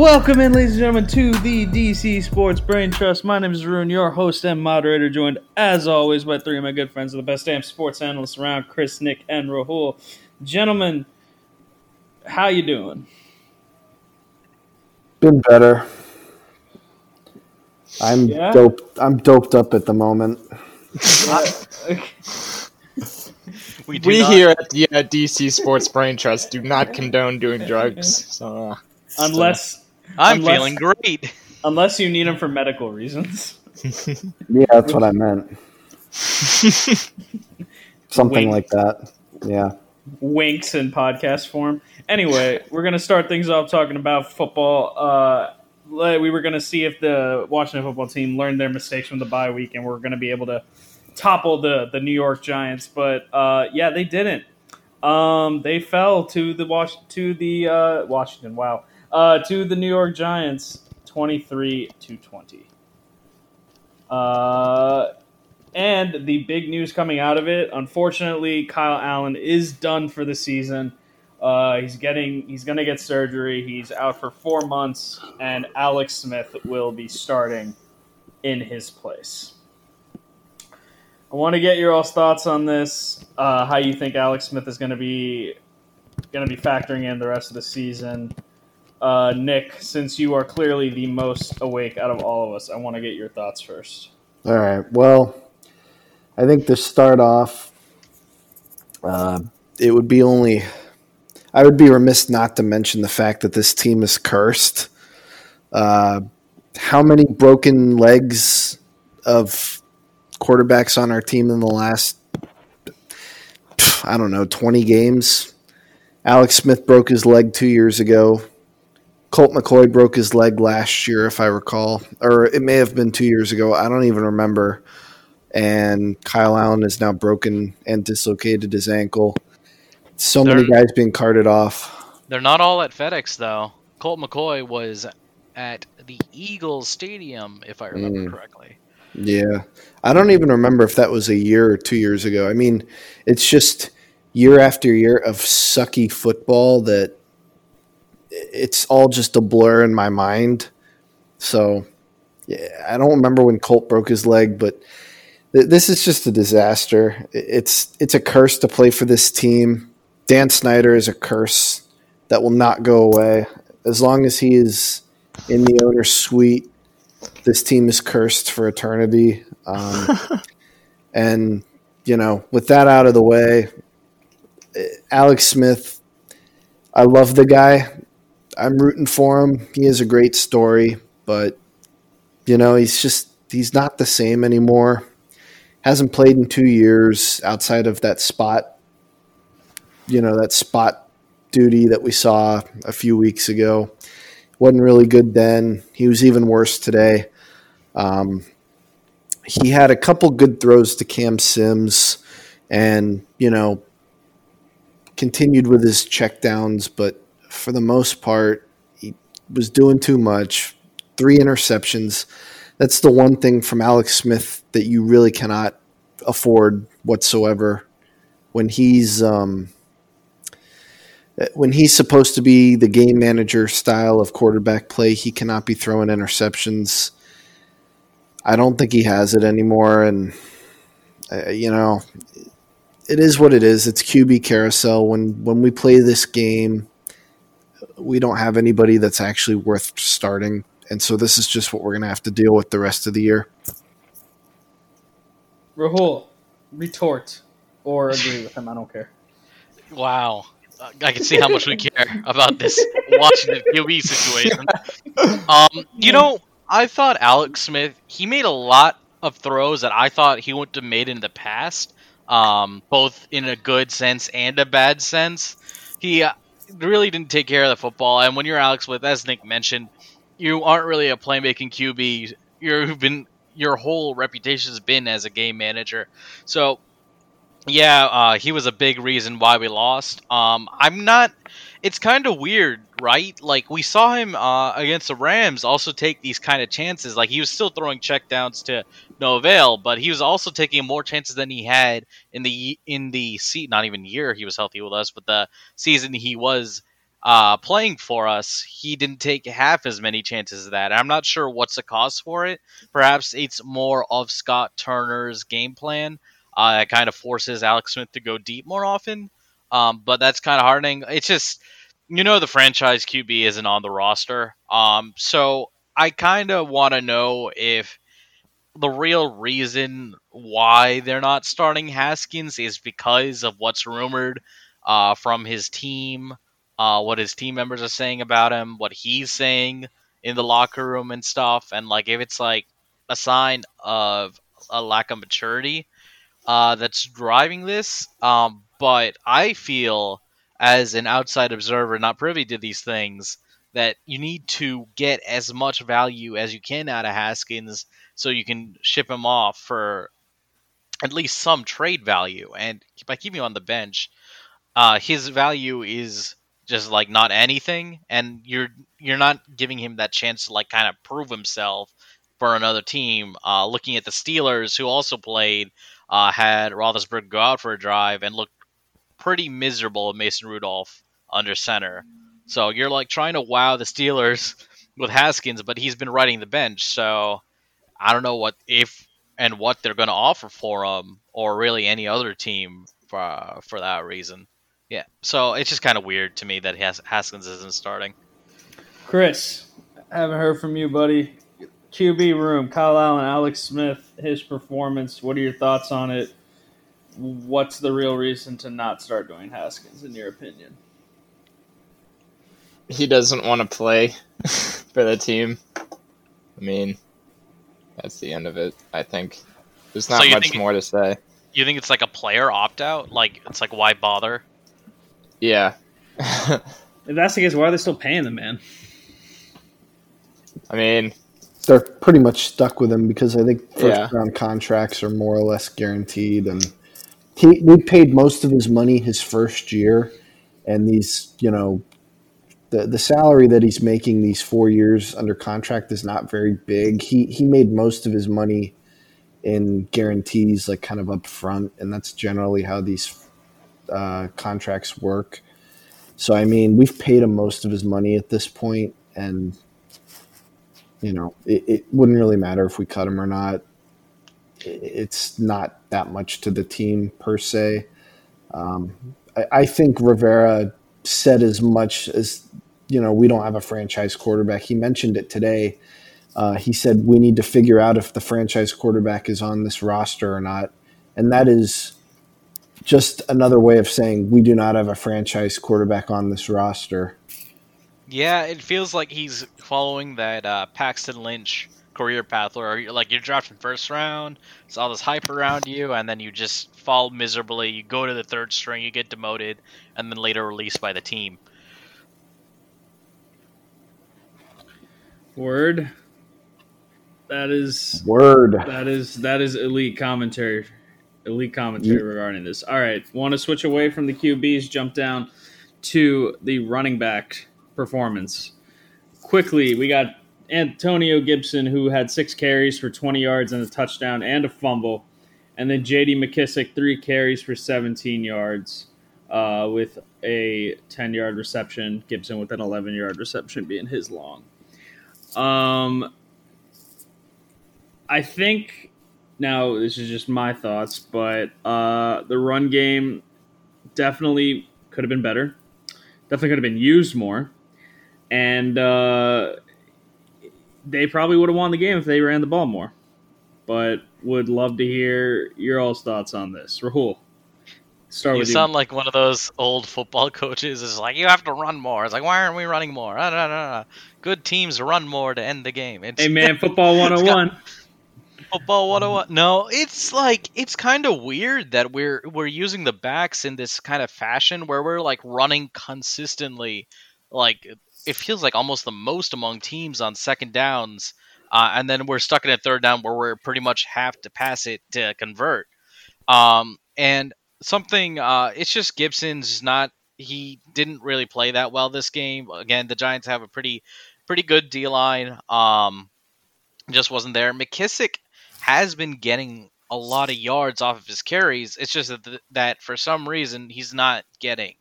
Welcome in, ladies and gentlemen, to the DC Sports Brain Trust. My name is Arun, your host and moderator, joined as always by three of my good friends, the best damn sports analysts around, Chris, Nick, and Rahul. Gentlemen, how you doing? Been better. I'm Yeah? doped. I'm doped up at the moment. We, do we not- here at the uh, DC Sports Brain Trust do not condone doing drugs. So uh, unless I'm unless- feeling great. unless you need them for medical reasons. Yeah, that's what I meant. Something Wink. like that. Yeah. winks in podcast form. Anyway, we're going to start things off talking about football. Uh, we were going to see if the Washington football team learned their mistakes from the bye week and we're going to be able to topple the, the New York Giants. But uh, yeah, they didn't. Um, they fell to the Wash- to the uh, Washington. Wow, uh, to the New York Giants, twenty three to twenty. Uh, and the big news coming out of it, unfortunately, Kyle Allen is done for the season. Uh, he's getting he's going to get surgery. He's out for four months, and Alex Smith will be starting in his place. I want to get your all's thoughts on this. Uh, how you think Alex Smith is going to be going to be factoring in the rest of the season? Uh, Nick, since you are clearly the most awake out of all of us, I want to get your thoughts first. All right. Well, I think to start off, uh, it would be only. I would be remiss not to mention the fact that this team is cursed. Uh, how many broken legs of quarterbacks on our team in the last, I don't know, 20 games? Alex Smith broke his leg two years ago. Colt McCoy broke his leg last year, if I recall, or it may have been two years ago. I don't even remember. And Kyle Allen is now broken and dislocated his ankle. So many They're- guys being carted off. They're not all at FedEx though. Colt McCoy was at the Eagles Stadium, if I remember Mm. correctly. Yeah. I don't even remember if that was a year or two years ago. I mean, it's just year after year of sucky football that it's all just a blur in my mind. So, yeah, I don't remember when Colt broke his leg, but th- this is just a disaster. It's it's a curse to play for this team. Dan Snyder is a curse that will not go away as long as he is in the owner's suite this team is cursed for eternity. Um, and, you know, with that out of the way, Alex Smith, I love the guy. I'm rooting for him. He has a great story, but, you know, he's just, he's not the same anymore. Hasn't played in two years outside of that spot, you know, that spot duty that we saw a few weeks ago wasn't really good then. He was even worse today. Um, he had a couple good throws to Cam Sims and, you know, continued with his checkdowns, but for the most part, he was doing too much. Three interceptions. That's the one thing from Alex Smith that you really cannot afford whatsoever when he's um, when he's supposed to be the game manager style of quarterback play, he cannot be throwing interceptions. I don't think he has it anymore, and uh, you know, it is what it is. It's QB carousel. When when we play this game, we don't have anybody that's actually worth starting, and so this is just what we're gonna have to deal with the rest of the year. Rahul, retort or agree with him. I don't care. Wow. I can see how much we care about this Washington QB situation. Um, you know, I thought Alex Smith, he made a lot of throws that I thought he would have made in the past, um, both in a good sense and a bad sense. He uh, really didn't take care of the football, and when you're Alex Smith, as Nick mentioned, you aren't really a playmaking QB. You've been your whole reputation has been as a game manager. So yeah, uh, he was a big reason why we lost. Um, I'm not. It's kind of weird, right? Like we saw him uh, against the Rams also take these kind of chances. Like he was still throwing checkdowns to no avail, but he was also taking more chances than he had in the in the seat. Not even year he was healthy with us, but the season he was uh, playing for us, he didn't take half as many chances as that. I'm not sure what's the cause for it. Perhaps it's more of Scott Turner's game plan. Uh, it kind of forces Alex Smith to go deep more often. Um, but that's kind of hardening. It's just, you know, the franchise QB isn't on the roster. Um, so I kind of want to know if the real reason why they're not starting Haskins is because of what's rumored uh, from his team, uh, what his team members are saying about him, what he's saying in the locker room and stuff, and like if it's like a sign of a lack of maturity uh, that's driving this. Um, but I feel, as an outside observer, not privy to these things, that you need to get as much value as you can out of Haskins so you can ship him off for at least some trade value. And by keeping him on the bench, uh, his value is just like not anything, and you're you're not giving him that chance to like kind of prove himself for another team. Uh, looking at the Steelers, who also played, uh, had Roethlisberger go out for a drive and looked pretty miserable with Mason Rudolph under center. So you're like trying to wow the Steelers with Haskins, but he's been riding the bench. So I don't know what if and what they're going to offer for him, or really any other team for for that reason. Yeah, so it's just kind of weird to me that Has- Haskins isn't starting. Chris, I haven't heard from you, buddy. QB room, Kyle Allen, Alex Smith, his performance. What are your thoughts on it? What's the real reason to not start Dwayne Haskins, in your opinion? He doesn't want to play for the team. I mean, that's the end of it. I think there's not you much think- more to say. You think it's like a player opt out? Like it's like why bother? Yeah. If that's the case, why are they still paying the man? I mean, They're pretty much stuck with him because I think first Yeah. round contracts are more or less guaranteed, and he we paid most of his money his first year, and these you know the the salary that he's making these four years under contract is not very big. He he made most of his money in guarantees, like kind of up front, and that's generally how these uh, contracts work. So I mean, we've paid him most of his money at this point, and you know, it, it wouldn't really matter if we cut him or not. It's not that much to the team per se. Um, I, I think Rivera said as much as you know we don't have a franchise quarterback. He mentioned it today. Uh, he said we need to figure out if the franchise quarterback is on this roster or not, and that is just another way of saying we do not have a franchise quarterback on this roster. Yeah, it feels like he's following that uh, Paxton Lynch career path where you're like you're drafted first round, it's all this hype around you, and then you just fall miserably. You go to the third string, you get demoted, and then later released by the team. Word. That is Word. that is that is elite commentary. Elite commentary Ye- regarding this. All right, want to switch away from the QBs, jump down to the running back performance. Quickly, we got Antonio Gibson who had six carries for 20 yards and a touchdown and a fumble, and then J.D. McKissic three carries for 17 yards uh, with a 10 yard reception. Gibson with an 11 yard reception being his long. Um, I think now this is just my thoughts, but uh, the run game definitely could have been better. Definitely could have been used more, and uh, they probably would have won the game if they ran the ball more. But would love to hear your all's thoughts on this, Rahul. Start You with sound like one of those old football coaches. Is like you have to run more. It's like why aren't we running more? Ah, nah, nah, nah. Good teams run more to end the game. It's. Hey man, football 101. Football 101. No, it's like it's kind of weird that we're we're using the backs in this kind of fashion where we're like running consistently. Like it feels like almost the most among teams on second downs, uh, and then we're stuck in a third down where we're pretty much have to pass it to convert. Um, and something, uh, it's just Gibson's not. He didn't really play that well this game. Again, the Giants have a pretty pretty good D line. Um, just wasn't there. McKissic has been getting a lot of yards off of his carries. It's just that, that for some reason he's not getting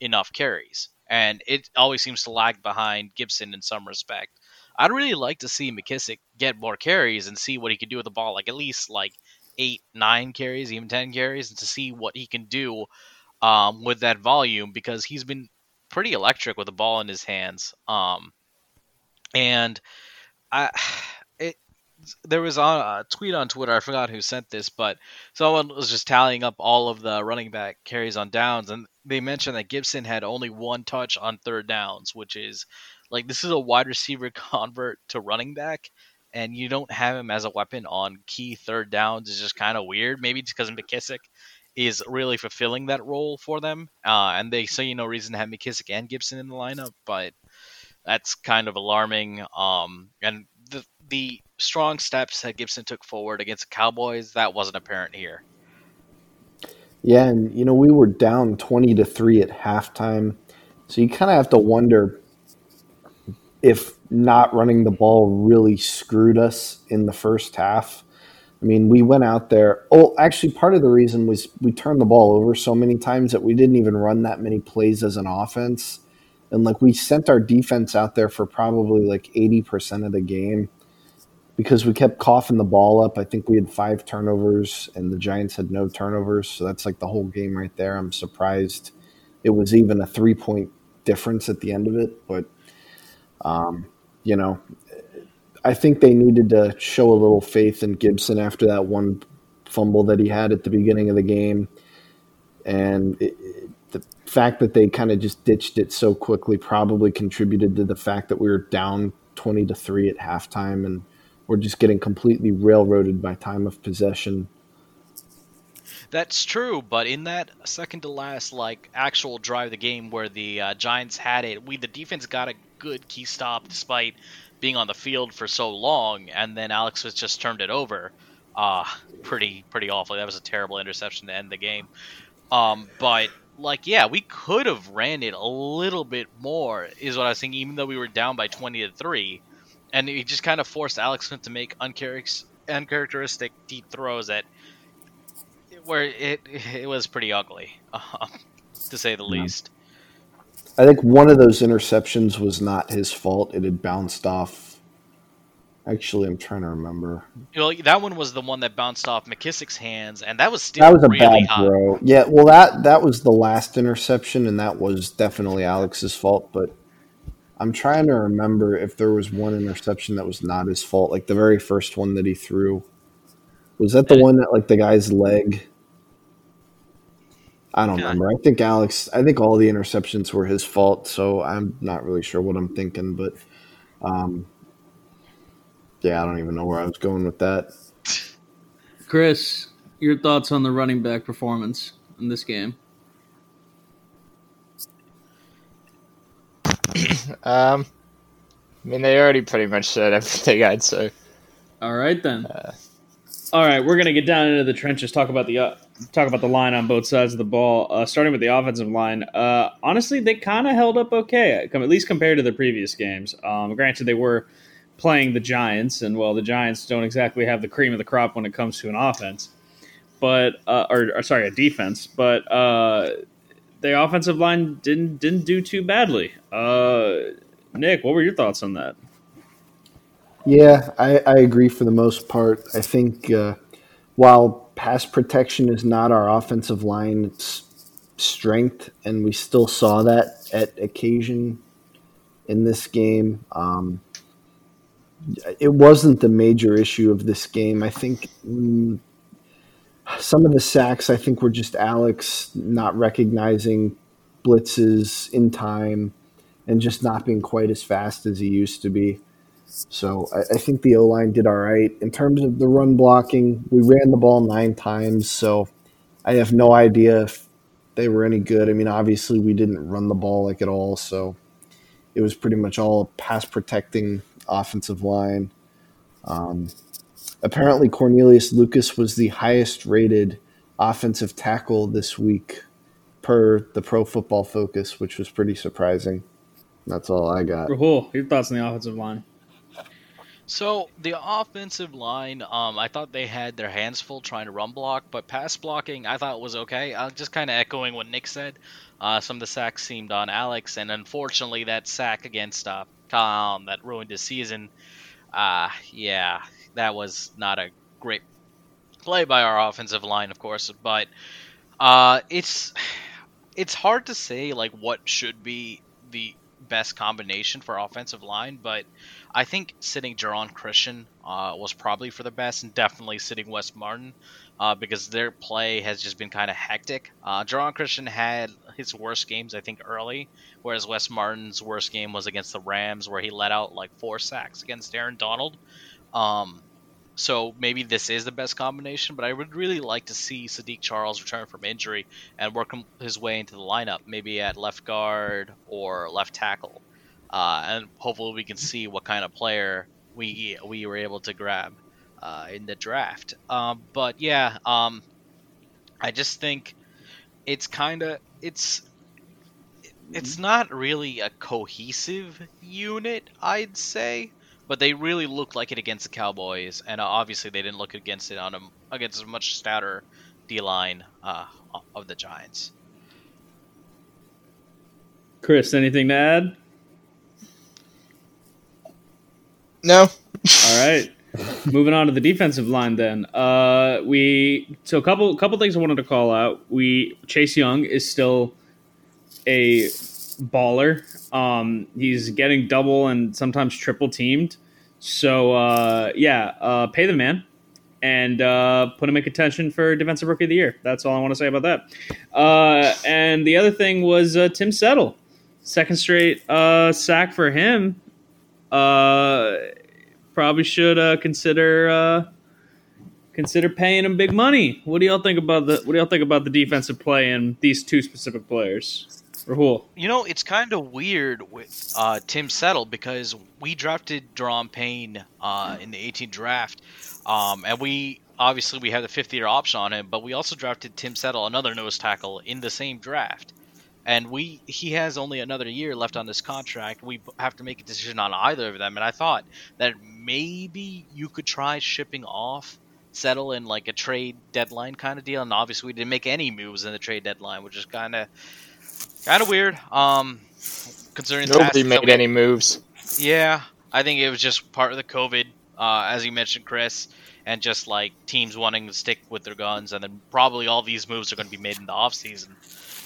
enough carries. And it always seems to lag behind Gibson in some respect. I'd really like to see McKissic get more carries and see what he can do with the ball, like at least like eight, nine carries, even ten carries, and to see what he can do um, with that volume because he's been pretty electric with the ball in his hands. Um, and I, it, there was a tweet on Twitter. I forgot who sent this, but someone was just tallying up all of the running back carries on downs, and they mentioned that Gibson had only one touch on third downs, which is like this is a wide receiver convert to running back, and you don't have him as a weapon on key third downs is just kind of weird. Maybe it's because McKissic is really fulfilling that role for them, uh, and they say you no reason to have McKissic and Gibson in the lineup, but that's kind of alarming. Um, and the the strong steps that Gibson took forward against the Cowboys that wasn't apparent here. Yeah, and you know we were down twenty to three at halftime, so you kind of have to wonder if not running the ball really screwed us in the first half. I mean, we went out there. Oh, actually, part of the reason was we turned the ball over so many times that we didn't even run that many plays as an offense. And like we sent our defense out there for probably like 80% of the game because we kept coughing the ball up. I think we had five turnovers and the Giants had no turnovers. So that's like the whole game right there. I'm surprised it was even a three point difference at the end of it. But um, you know, I think they needed to show a little faith in Gibson after that one fumble that he had at the beginning of the game, and it, it, the fact that they kind of just ditched it so quickly probably contributed to the fact that we were down twenty to three at halftime, and we're just getting completely railroaded by time of possession. That's true, but in that second to last, like actual drive of the game where the uh, Giants had it, we the defense got a good key stop despite being on the field for so long, and then Alex was just turned it over. Uh, pretty pretty awful. That was a terrible interception to end the game. Um, but like, yeah, we could have ran it a little bit more, is what I was thinking. Even though we were down by twenty to three, and he just kind of forced Alex Smith to make uncharacteristic deep throws that where it it was pretty ugly, uh, to say the yeah. least. I think one of those interceptions was not his fault. It had bounced off. Actually, I'm trying to remember. Well, that one was the one that bounced off McKissic's hands, and that was still that was a really bad hot. throw. Yeah, well that that was the last interception, and that was definitely Alex's fault. But I'm trying to remember if there was one interception that was not his fault, like the very first one that he threw. Was that the one that like the guy's leg I don't yeah. remember. I think Alex. I think all the interceptions were his fault. So I'm not really sure what I'm thinking, but um, yeah, I don't even know where I was going with that. Chris, your thoughts on the running back performance in this game? Um, I mean, they already pretty much said everything I'd say. All right then. Uh, all right, we're gonna get down into the trenches. Talk about the uh, talk about the line on both sides of the ball. Uh, starting with the offensive line, uh, honestly, they kind of held up okay, at least compared to the previous games. Um, granted, they were playing the Giants, and well, the Giants don't exactly have the cream of the crop when it comes to an offense, but uh, or, or, sorry, a defense. But uh, the offensive line didn't didn't do too badly. Uh, Nick, what were your thoughts on that? Yeah, I, I agree for the most part. I think uh, while pass protection is not our offensive line's strength, and we still saw that at occasion in this game. Um, it wasn't the major issue of this game. I think mm, some of the sacks, I think, were just Alex not recognizing blitzes in time and just not being quite as fast as he used to be. So I, I think the O line did all right. In terms of the run blocking, we ran the ball nine times. So I have no idea if they were any good. I mean, obviously, we didn't run the ball like at all. So it was pretty much all pass protecting offensive line. Um, apparently, Cornelius Lucas was the highest rated offensive tackle this week per the Pro Football Focus, which was pretty surprising. That's all I got. Rahul, your thoughts on the offensive line? So the offensive line, um, I thought they had their hands full trying to run block, but pass blocking I thought was okay. Uh, just kind of echoing what Nick said. Uh, some of the sacks seemed on Alex, and unfortunately, that sack against uh, Kyle Allen that ruined his season. Uh, yeah, that was not a great play by our offensive line, of course, but uh, it's it's hard to say like what should be the best combination for offensive line, but I think sitting Geron Christian uh, was probably for the best, and definitely sitting Wes Martin uh, because their play has just been kind of hectic. Uh, Geron Christian had his worst games, I think, early, whereas Wes Martin's worst game was against the Rams, where he let out like four sacks against Aaron Donald. Um, so maybe this is the best combination, but I would really like to see Saahdiq Charles return from injury and work his way into the lineup, maybe at left guard or left tackle, uh, and hopefully we can see what kind of player we we were able to grab uh, in the draft. Um, but yeah, um, I just think it's kind of it's it's not really a cohesive unit, I'd say but they really looked like it against the Cowboys, and uh, obviously they didn't look against it on a against a much stouter D line uh, of the Giants. Chris, anything to add? No. All right. Moving on to the defensive line, then uh, we so a couple couple things I wanted to call out. We Chase Young is still a baller. Um, he's getting double and sometimes triple teamed. So uh, yeah, uh, pay the man and uh, put him in contention for defensive rookie of the year. That's all I want to say about that. Uh, and the other thing was uh, Tim Settle, second straight uh, sack for him. probably should consider consider paying him big money. What do y'all think about the What do y'all think about the defensive play in these two specific players? You know, it's kind of weird with uh, Tim Settle because we drafted Da'Ron Payne uh, in the 18 draft, um, and we obviously we have the fifth year option on him, but we also drafted Tim Settle, another nose tackle, in the same draft. And we he has only another year left on this contract. We have to make a decision on either of them. And I thought that maybe you could try shipping off settle in like a trade deadline kind of deal. And obviously, we didn't make any moves in the trade deadline, which is kind of kind of weird. Um, considering nobody made any moves. Yeah, I think it was just part of the COVID, uh, as you mentioned, Chris, and just like teams wanting to stick with their guns, and then probably all these moves are going to be made in the off season.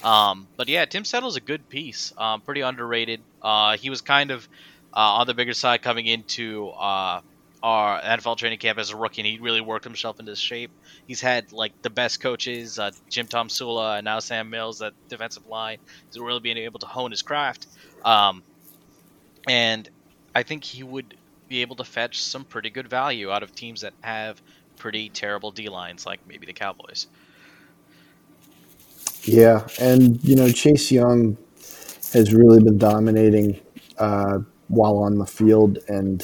Um, but yeah, Tim Settle's a good piece, um, pretty underrated. Uh, he was kind of uh, on the bigger side coming into uh, our NFL training camp as a rookie, and he really worked himself into shape. He's had like the best coaches, uh, Jim Tomsula and now Sam Mills at defensive line. He's really being able to hone his craft, um, and I think he would be able to fetch some pretty good value out of teams that have pretty terrible D lines, like maybe the Cowboys. Yeah, and you know Chase Young has really been dominating uh, while on the field, and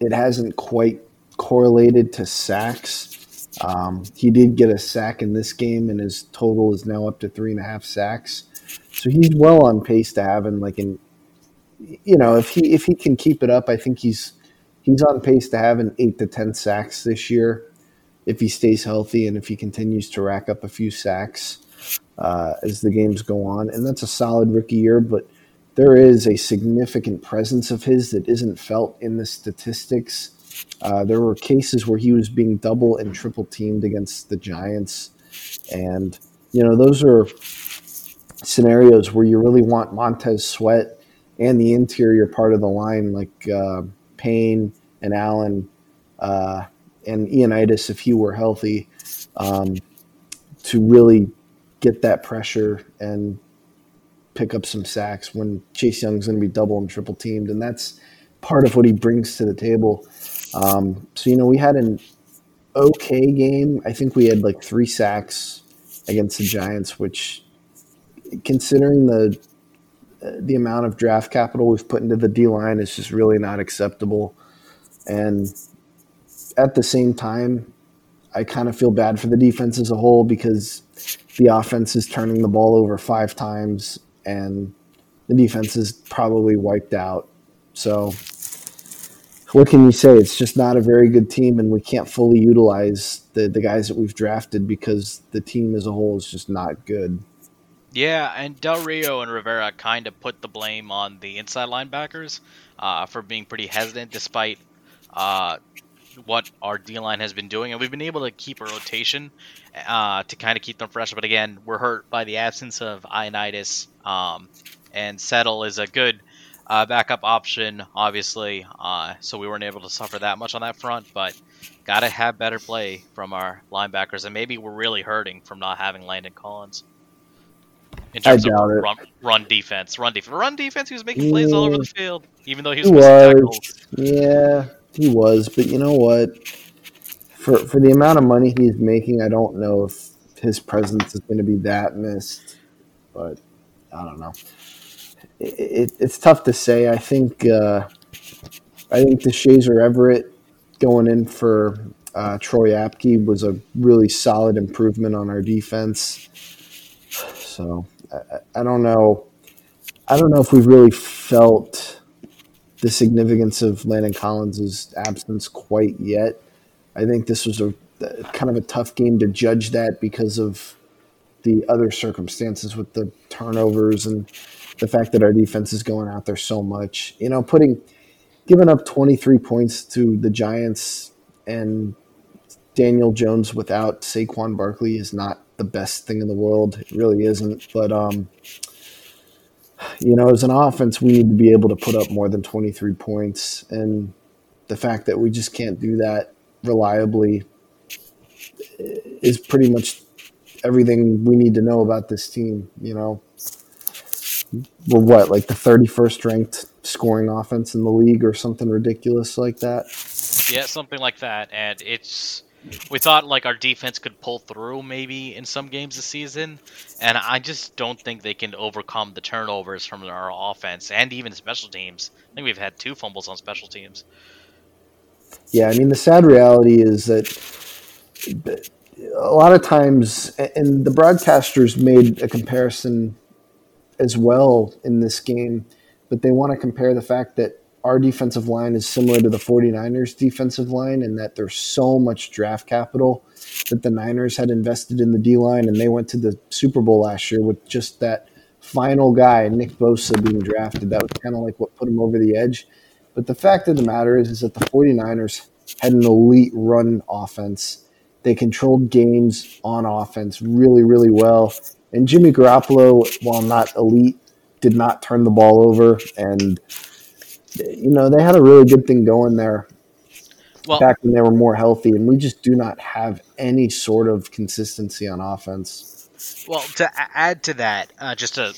it hasn't quite correlated to sacks. Um, he did get a sack in this game, and his total is now up to three and a half sacks. So he's well on pace to having like an, you know, if he if he can keep it up, I think he's he's on pace to have an eight to ten sacks this year if he stays healthy and if he continues to rack up a few sacks uh, as the games go on. And that's a solid rookie year, but there is a significant presence of his that isn't felt in the statistics. Uh, there were cases where he was being double and triple teamed against the Giants. And, you know, those are scenarios where you really want Montez Sweat and the interior part of the line, like uh, Payne and Allen uh, and Ioannidis, if he were healthy, um, to really get that pressure and pick up some sacks when Chase Young's going to be double and triple teamed, and that's part of what he brings to the table. Um, so you know, we had an okay game. I think we had like three sacks against the Giants, which, considering the the amount of draft capital we've put into the D line, is just really not acceptable. And at the same time, I kind of feel bad for the defense as a whole because the offense is turning the ball over five times and the defense is probably wiped out. So, what can you say? It's just not a very good team, and we can't fully utilize the, the guys that we've drafted because the team as a whole is just not good. Yeah, and Del Rio and Rivera kind of put the blame on the inside linebackers uh, for being pretty hesitant, despite uh, what our D line has been doing, and we've been able to keep a rotation uh, to kind of keep them fresh. But again, we're hurt by the absence of Ioannidis, um, and Settle is a good uh, backup option, obviously. Uh, so we weren't able to suffer that much on that front, but gotta have better play from our linebackers, and maybe we're really hurting from not having Landon Collins. In terms of run, run defense, run defense, run defense, he was making plays all over the field, even though he was He was, yeah, he was. But you know what? For for the amount of money he's making, I don't know if his presence is going to be that missed. But I don't know. It, it, it's tough to say. I think uh, I think Deshazor Everett going in for uh, Troy Apke was a really solid improvement on our defense. So I, I- don't know. I don't know if we've really felt the significance of Landon Collins' absence quite yet. I think this was a kind of a tough game to judge that because of the other circumstances with the turnovers and the fact that our defense is going out there so much. You know, putting giving up 23 points to the Giants and Daniel Jones without Saquon Barkley is not the best thing in the world. It really isn't. But um, you know, as an offense, we need to be able to put up more than 23 points. And the fact that we just can't do that reliably is pretty much everything we need to know about this team. You know, we're what, like the 31st ranked scoring offense in the league or something ridiculous like that. Yeah, something like that. And it's we thought like our defense could pull through maybe in some games this season, and I just don't think they can overcome the turnovers from our offense and even special teams. I think we've had two fumbles on special teams. Yeah, I mean, the sad reality is that a lot of times, and the broadcasters made a comparison as well in this game, but they want to compare the fact that our defensive line is similar to the 49ers defensive line and that there's so much draft capital that the Niners had invested in the D line and they went to the Super Bowl last year with just that final guy, Nick Bosa, being drafted. That was kind of like what put him over the edge. But the fact of the matter is, is that the 49ers had an elite run offense. They controlled games on offense really, really well. And Jimmy Garoppolo, while not elite, did not turn the ball over. And, you know, they had a really good thing going there Well, back when they were more healthy. And we just do not have any sort of consistency on offense. Well, to add to that, uh, just a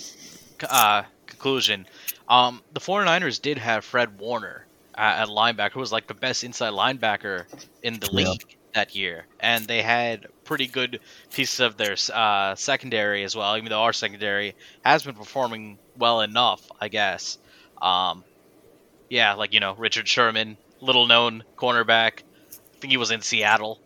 uh, conclusion, um, the 49ers did have Fred Warner uh, at linebacker, who was like the best inside linebacker in the Yeah. league that year, and they had pretty good pieces of their uh, secondary as well. Even though our secondary has been performing well enough, I guess. Um, yeah, like you know, Richard Sherman, little known cornerback. I think he was in Seattle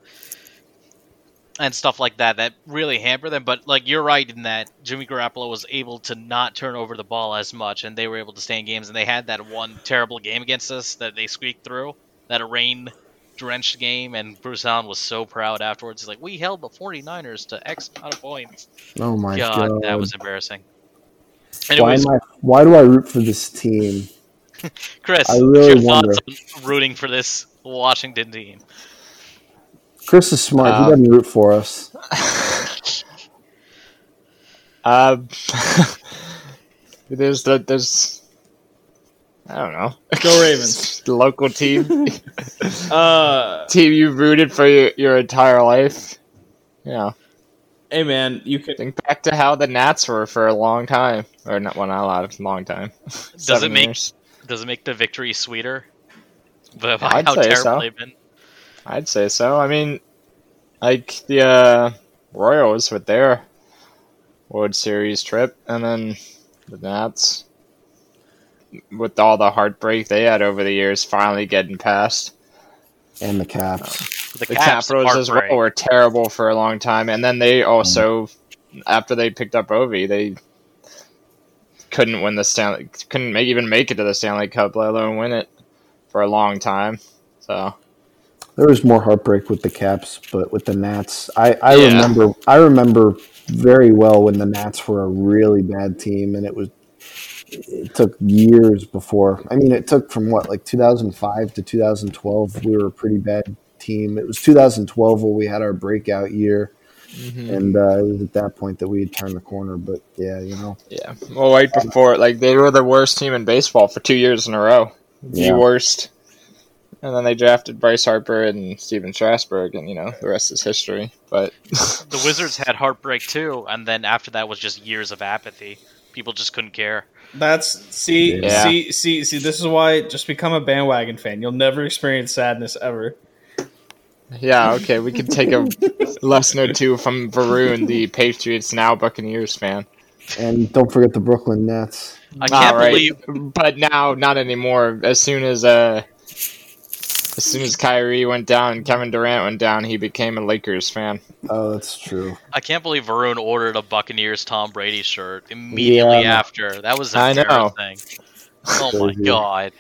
and stuff like that that really hamper them. But like you're right in that Jimmy Garoppolo was able to not turn over the ball as much, and they were able to stay in games. And they had that one terrible game against us that they squeaked through, that rain drenched game, and Bruce Allen was so proud afterwards. He's like, "We held the 49ers to X amount of points." Oh my God, god, that was embarrassing. why am I? Why do I root for this team? Chris, I really your thoughts wonder. on rooting for this Washington team? Chris is smart. Uh, he doesn't root for us. Um, there's the there's I don't know. Go Ravens. The local team, Uh, team you rooted for your, your entire life. Yeah, hey man, you could. think back to how the Nats were for a long time, or not well, not a lot, a long time. Does Seven it make years. Does it make the victory sweeter? But by I'd how say terrible so. they've been. I'd say so. I mean, like the uh, Royals with their World Series trip, and then the Nats with all the heartbreak they had over the years, finally getting past. And the Caps. The, The Caps, Capitals as well were terrible for a long time, and then they also, after they picked up Ovi, they couldn't win the Stanley, couldn't make, even make it to the Stanley Cup, let alone win it for a long time. So there was more heartbreak with the Caps, but with the Nats, I, I Yeah. remember I remember very well when the Nats were a really bad team, and it was it took years before. I mean, it took from what like 2005 to 2012. We were a pretty bad team. It was 2012 where we had our breakout year, and uh, it was at that point that we had turned the corner. But yeah, you know, Yeah. Well, right before, like they were the worst team in baseball for two years in a row. The Yeah. worst. And then they drafted Bryce Harper and Stephen Strasburg, and you know the rest is history. But The Wizards had heartbreak too, and then after that was just years of apathy. People just couldn't care. That's see Yeah. see see see. This is why just become a bandwagon fan. You'll never experience sadness ever. Yeah, okay, we could take a lesson or two from Varun, the Patriots now Buccaneers fan. and don't forget the Brooklyn Nets. I can't All right. believe But now, not anymore. As soon as uh, as soon as Kyrie went down and Kevin Durant went down, he became a Lakers fan. Oh, that's true. I can't believe Varun ordered a Buccaneers Tom Brady shirt immediately Yeah. after. That was a I terror know. thing. Oh my god.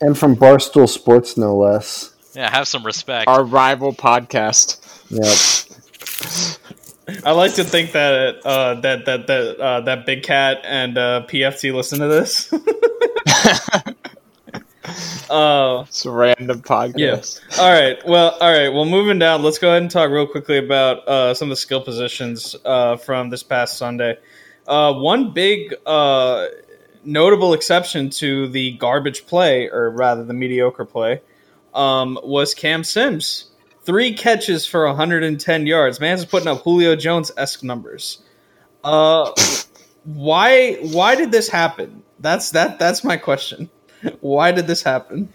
And from Barstool Sports, no less. Yeah, have some respect. Our rival podcast. Yeah, I like to think that uh, that that that uh, that Big Cat and uh, PFT listen to this. uh, It's a random podcast. all right. Well, all right. Well, moving down, let's go ahead and talk real quickly about uh, some of the skill positions uh, from this past Sunday. Uh, one big uh, notable exception to the garbage play, or rather the mediocre play, um, was Cam Sims. Three catches for 110 yards. Man's putting up Julio Jones esque numbers. Uh, why? Why did this happen? That's that. That's my question. Why did this happen?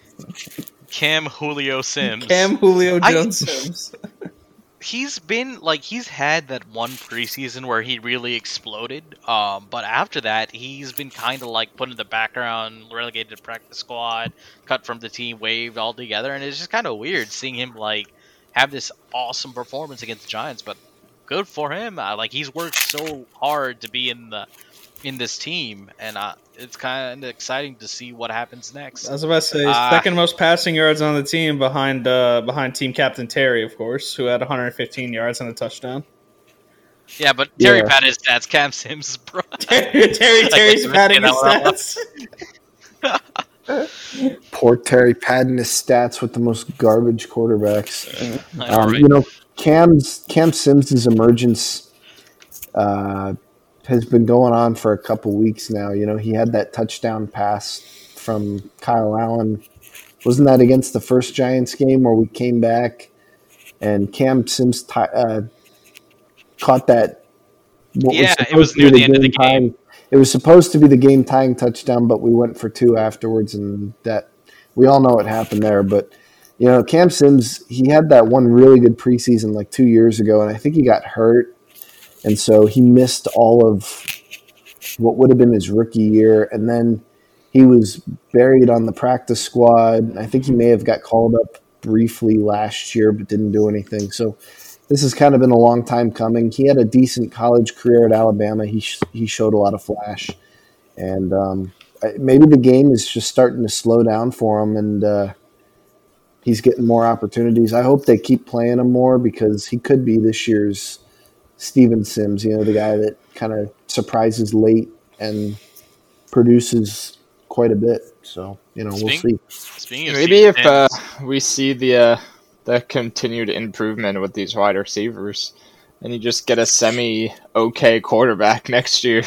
Cam Julio Sims. Cam Julio I- Jones Sims. he's been like he's had that one preseason where he really exploded. Um, but after that, he's been kind of like put in the background, relegated to practice squad, cut from the team, waived altogether, and it's just kind of weird seeing him like have this awesome performance against the Giants. But good for him. Uh, like he's worked so hard to be in the in this team, and uh, it's kind of exciting to see what happens next. I was about to say Ah. second most passing yards on the team behind uh, behind team captain Terry, of course, who had 115 yards and a touchdown. Yeah, but Terry Yeah. Pat his stats. Cam Sims, bro. Terry, Terry Terry's padding his stats. poor Terry padding his stats with the most garbage quarterbacks. Um, right? You know, Cam's Cam Sims's emergence uh, has been going on for a couple weeks now. You know, he had that touchdown pass from Kyle Allen. Wasn't that against the first Giants game where we came back and Cam Sims ti uh, caught that? Yeah, it was near the end of the game-tying- It was supposed to be the game tying touchdown, but we went for two afterwards, and that we all know what happened there. But you know, Cam Sims, he had that one really good preseason like two years ago, and I think he got hurt, and so he missed all of what would have been his rookie year, and then he was buried on the practice squad. I think he may have got called up briefly last year, but didn't do anything. So this has kind of been a long time coming. He had a decent college career at Alabama. He sh- he showed a lot of flash, and um, maybe the game is just starting to slow down for him, and uh, he's getting more opportunities. I hope they keep playing him more because he could be this year's Steven Sims. You know, the guy that kind of surprises late and produces quite a bit. So you know, we'll see. Maybe if uh, we see the uh, the continued improvement with these wide receivers, and you just get a semi okay quarterback next year,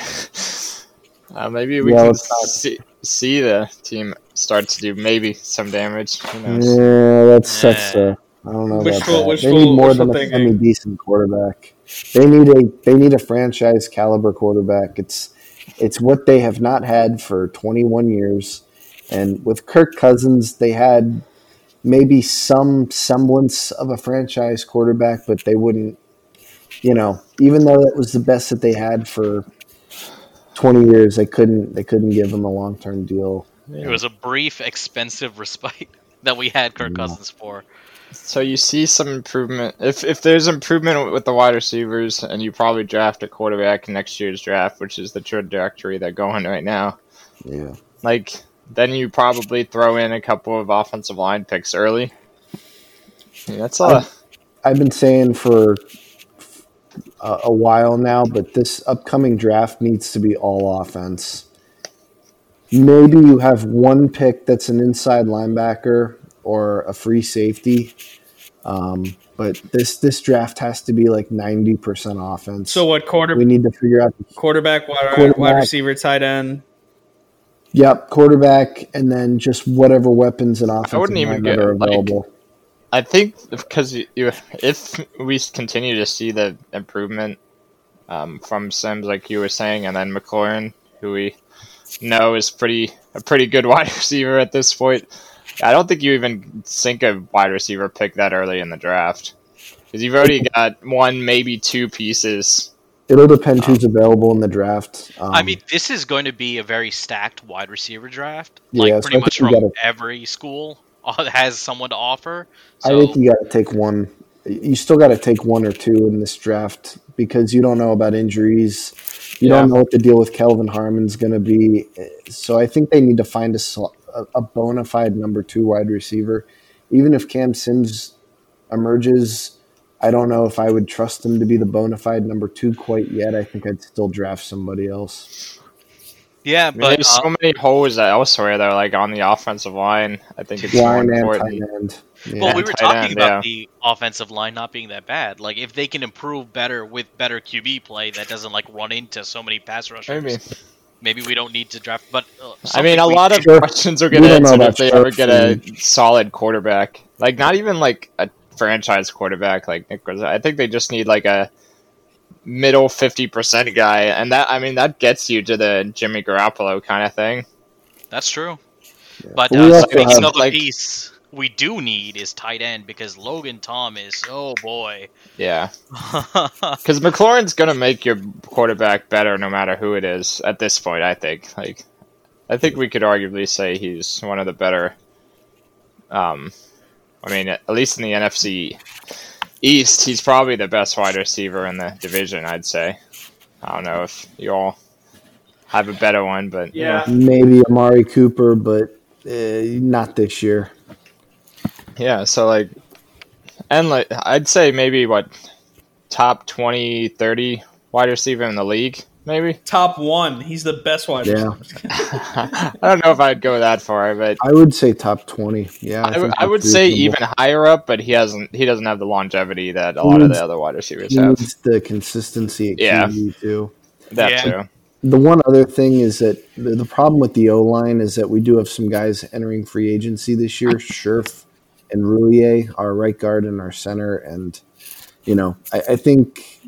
uh, maybe we Yeah, can let's see see the team start to do maybe some damage. Who knows? Yeah, that's that's. Uh, I don't know about that. wishful- they need more wishful than a thinking. semi decent quarterback. They need a they need a franchise caliber quarterback. It's it's what they have not had for 21 years. And with Kirk Cousins, they had maybe some semblance of a franchise quarterback, but they wouldn't. You know, even though that was the best that they had for 20 years, they couldn't they couldn't give him a long term deal. it was a brief, expensive respite that we had Kirk Yeah. Cousins for. So you see some improvement. If if there's improvement with the wide receivers, and you probably draft a quarterback in next year's draft, which is the trajectory they're going right now. Yeah. Like then you probably throw in a couple of offensive line picks early. Yeah, that's a I've been saying for a, a while now, but this upcoming draft needs to be all offense. Maybe you have one pick that's an inside linebacker or a free safety, um, but this this draft has to be like ninety percent offense. So what quarter we need to figure out. The, quarterback, wide, Quarterback. wide receiver, tight end? yep, quarterback, and then just whatever weapons and offensive wouldn't even that get, are like, available. I think because you, you, if we continue to see the improvement um, from Sims, like you were saying, and then McLaurin, who we know is pretty a pretty good wide receiver at this point, I don't think you even sink a wide receiver pick that early in the draft because you've already got one, maybe two pieces. It'll depend who's available in the draft. Um, I mean, this is going to be a very stacked wide receiver draft. Yeah, Like so pretty much from gotta- every school uh, has someone to offer. I think you got to take one. You still got to take one or two in this draft because you don't know about injuries. You don't know what the deal with Kelvin Harmon's going to be. So I think they need to find a, sl- a, a bona fide number two wide receiver. Even if Cam Sims emerges, I don't know if I would trust him to be the bona fide number two quite yet. I think I'd still draft somebody else. yeah, I mean, but there's uh, so many holes elsewhere that are like on the offensive line. I think it's more Line and tight important. end. Yeah. well, we were tight talking end, about yeah. the offensive line not being that bad. Like if they can improve better with better QB play, that doesn't like run into so many pass rushers. Maybe. Maybe we don't need to draft. But uh, I mean, a lot of did- questions are We going to answer if they ever get a solid quarterback. Like, not even like a franchise quarterback like Nick Rizzo. I think they just need like a middle 50% guy. And that, I mean, that gets you to the Jimmy Garoppolo kind of thing. That's true. But We uh, also speaking have, of a like- piece we do need is tight end because Logan Thomas, oh boy. Yeah. Because McLaurin's going to make your quarterback better no matter who it is at this point, I think. Like, I think we could arguably say he's one of the better. Um, I mean, at least in the NFC East, he's probably the best wide receiver in the division, I'd say. I don't know if you all have a better one, but Yeah. Maybe Amari Cooper, but uh, not this year. Yeah, so like, and like, I'd say maybe what top 20, 30 wide receiver in the league, maybe. Top one. He's the best wide Yeah. I don't know if I'd go that far, but I would say top twenty. Yeah, I, w- think I would say reasonable. even higher up, but he hasn't. He doesn't have the longevity that a lot of the other wide receivers he have. needs the consistency at Yeah. QB too. That Yeah. too. The one other thing is that the, the problem with the O line is that we do have some guys entering free agency this year. Scherff and Roullier, our right guard and our center, and you know, I, I think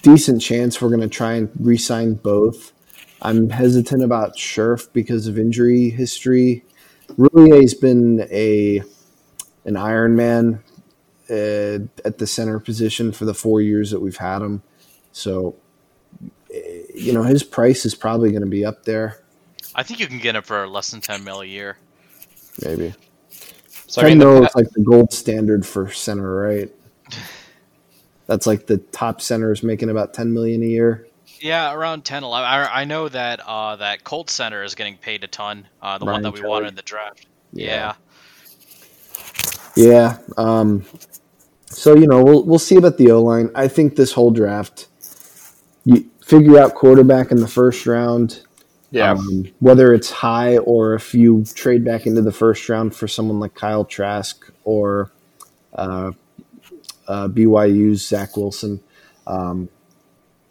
decent chance we're going to try and re-sign both. I'm hesitant about Scherff because of injury history. Roullier's been a an Iron Man uh, at the center position for the four years that we've had him. So, eh, you know, his price is probably going to be up there. I think you can get him for less than ten mil a year. Maybe So I ten mean, mil the, is like the gold standard for center, right? That's like the top centers making about ten million a year. Yeah, around 10, 11. I, I know that uh, that Colt Center is getting paid a ton. Uh, the one that we Kelly. wanted in the draft. Yeah. Yeah. Um, so you know, we'll we'll see about the O line. I think this whole draft, you figure out quarterback in the first round. Yeah, Um, whether it's high or if you trade back into the first round for someone like Kyle Trask or uh, uh, BYU's Zach Wilson, um,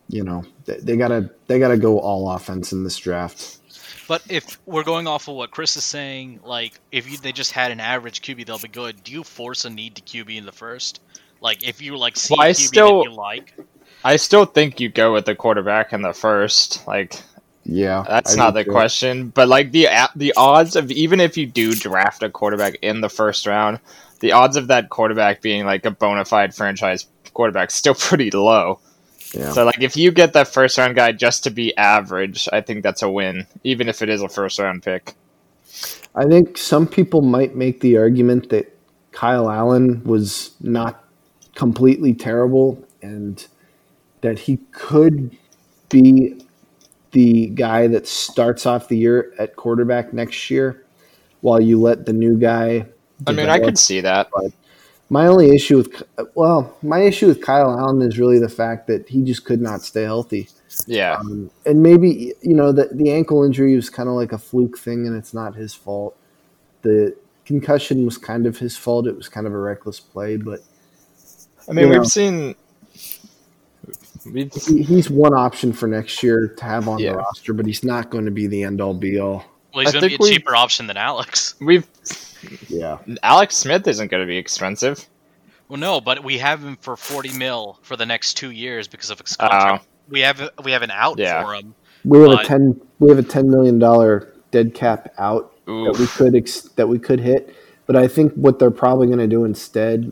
you know they, they gotta they gotta go all offense in this draft. But if we're going off of what Chris is saying, like if you, they just had an average QB, they'll be good. Do you force a need to QB in the first? Like if you like see Well, I a QB still- that you like, I still think you go with the quarterback in the first. Like Yeah, that's I not the too. question. But like the the odds of even if you do draft a quarterback in the first round, the odds of that quarterback being like a bona fide franchise quarterback still pretty low. Yeah. So like if you get that first round guy just to be average, I think that's a win, even if it is a first round pick. I think some people might make the argument that Kyle Allen was not completely terrible and that he could be the guy that starts off the year at quarterback next year while you let the new guy I mean, I could see that. My only issue with well, my issue with Kyle Allen is really the fact that he just could not stay healthy. Yeah, Um, and maybe you know the the ankle injury was kind of like a fluke thing, and it's not his fault. The concussion was kind of his fault. It was kind of a reckless play, but I mean know. we've seen. We've, he, he's one option for next year to have on Yeah. the roster. But he's not going to be the end all be all. Well, he's going to be a we- cheaper option than Alex. we've Yeah, Alex Smith isn't going to be expensive. Well, no, but we have him for forty mil for the next two years because of his contract. Oh. we have we have an out Yeah. for him. we have a ten we have a ten million dollar dead cap out Ooh, that we could ex- that we could hit. But I think what they're probably going to do instead,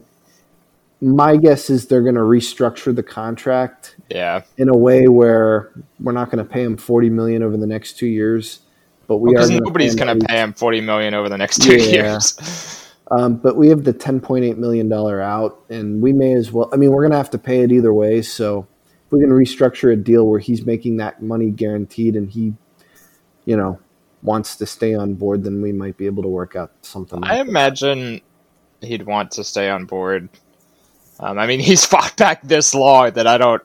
my guess is they're going to restructure the contract yeah. in a way where we're not going to pay him forty million over the next two years, but we Because are gonna nobody's going to pay him forty million over the next two Yeah. years. Um, but we have the ten point eight million dollar out, and we may as well. I mean, we're going to have to pay it either way. So if we can restructure a deal where he's making that money guaranteed, and he, you know, wants to stay on board, then we might be able to work out something. I like imagine he'd want to stay on board. Um, I mean, he's fought back this long that I don't.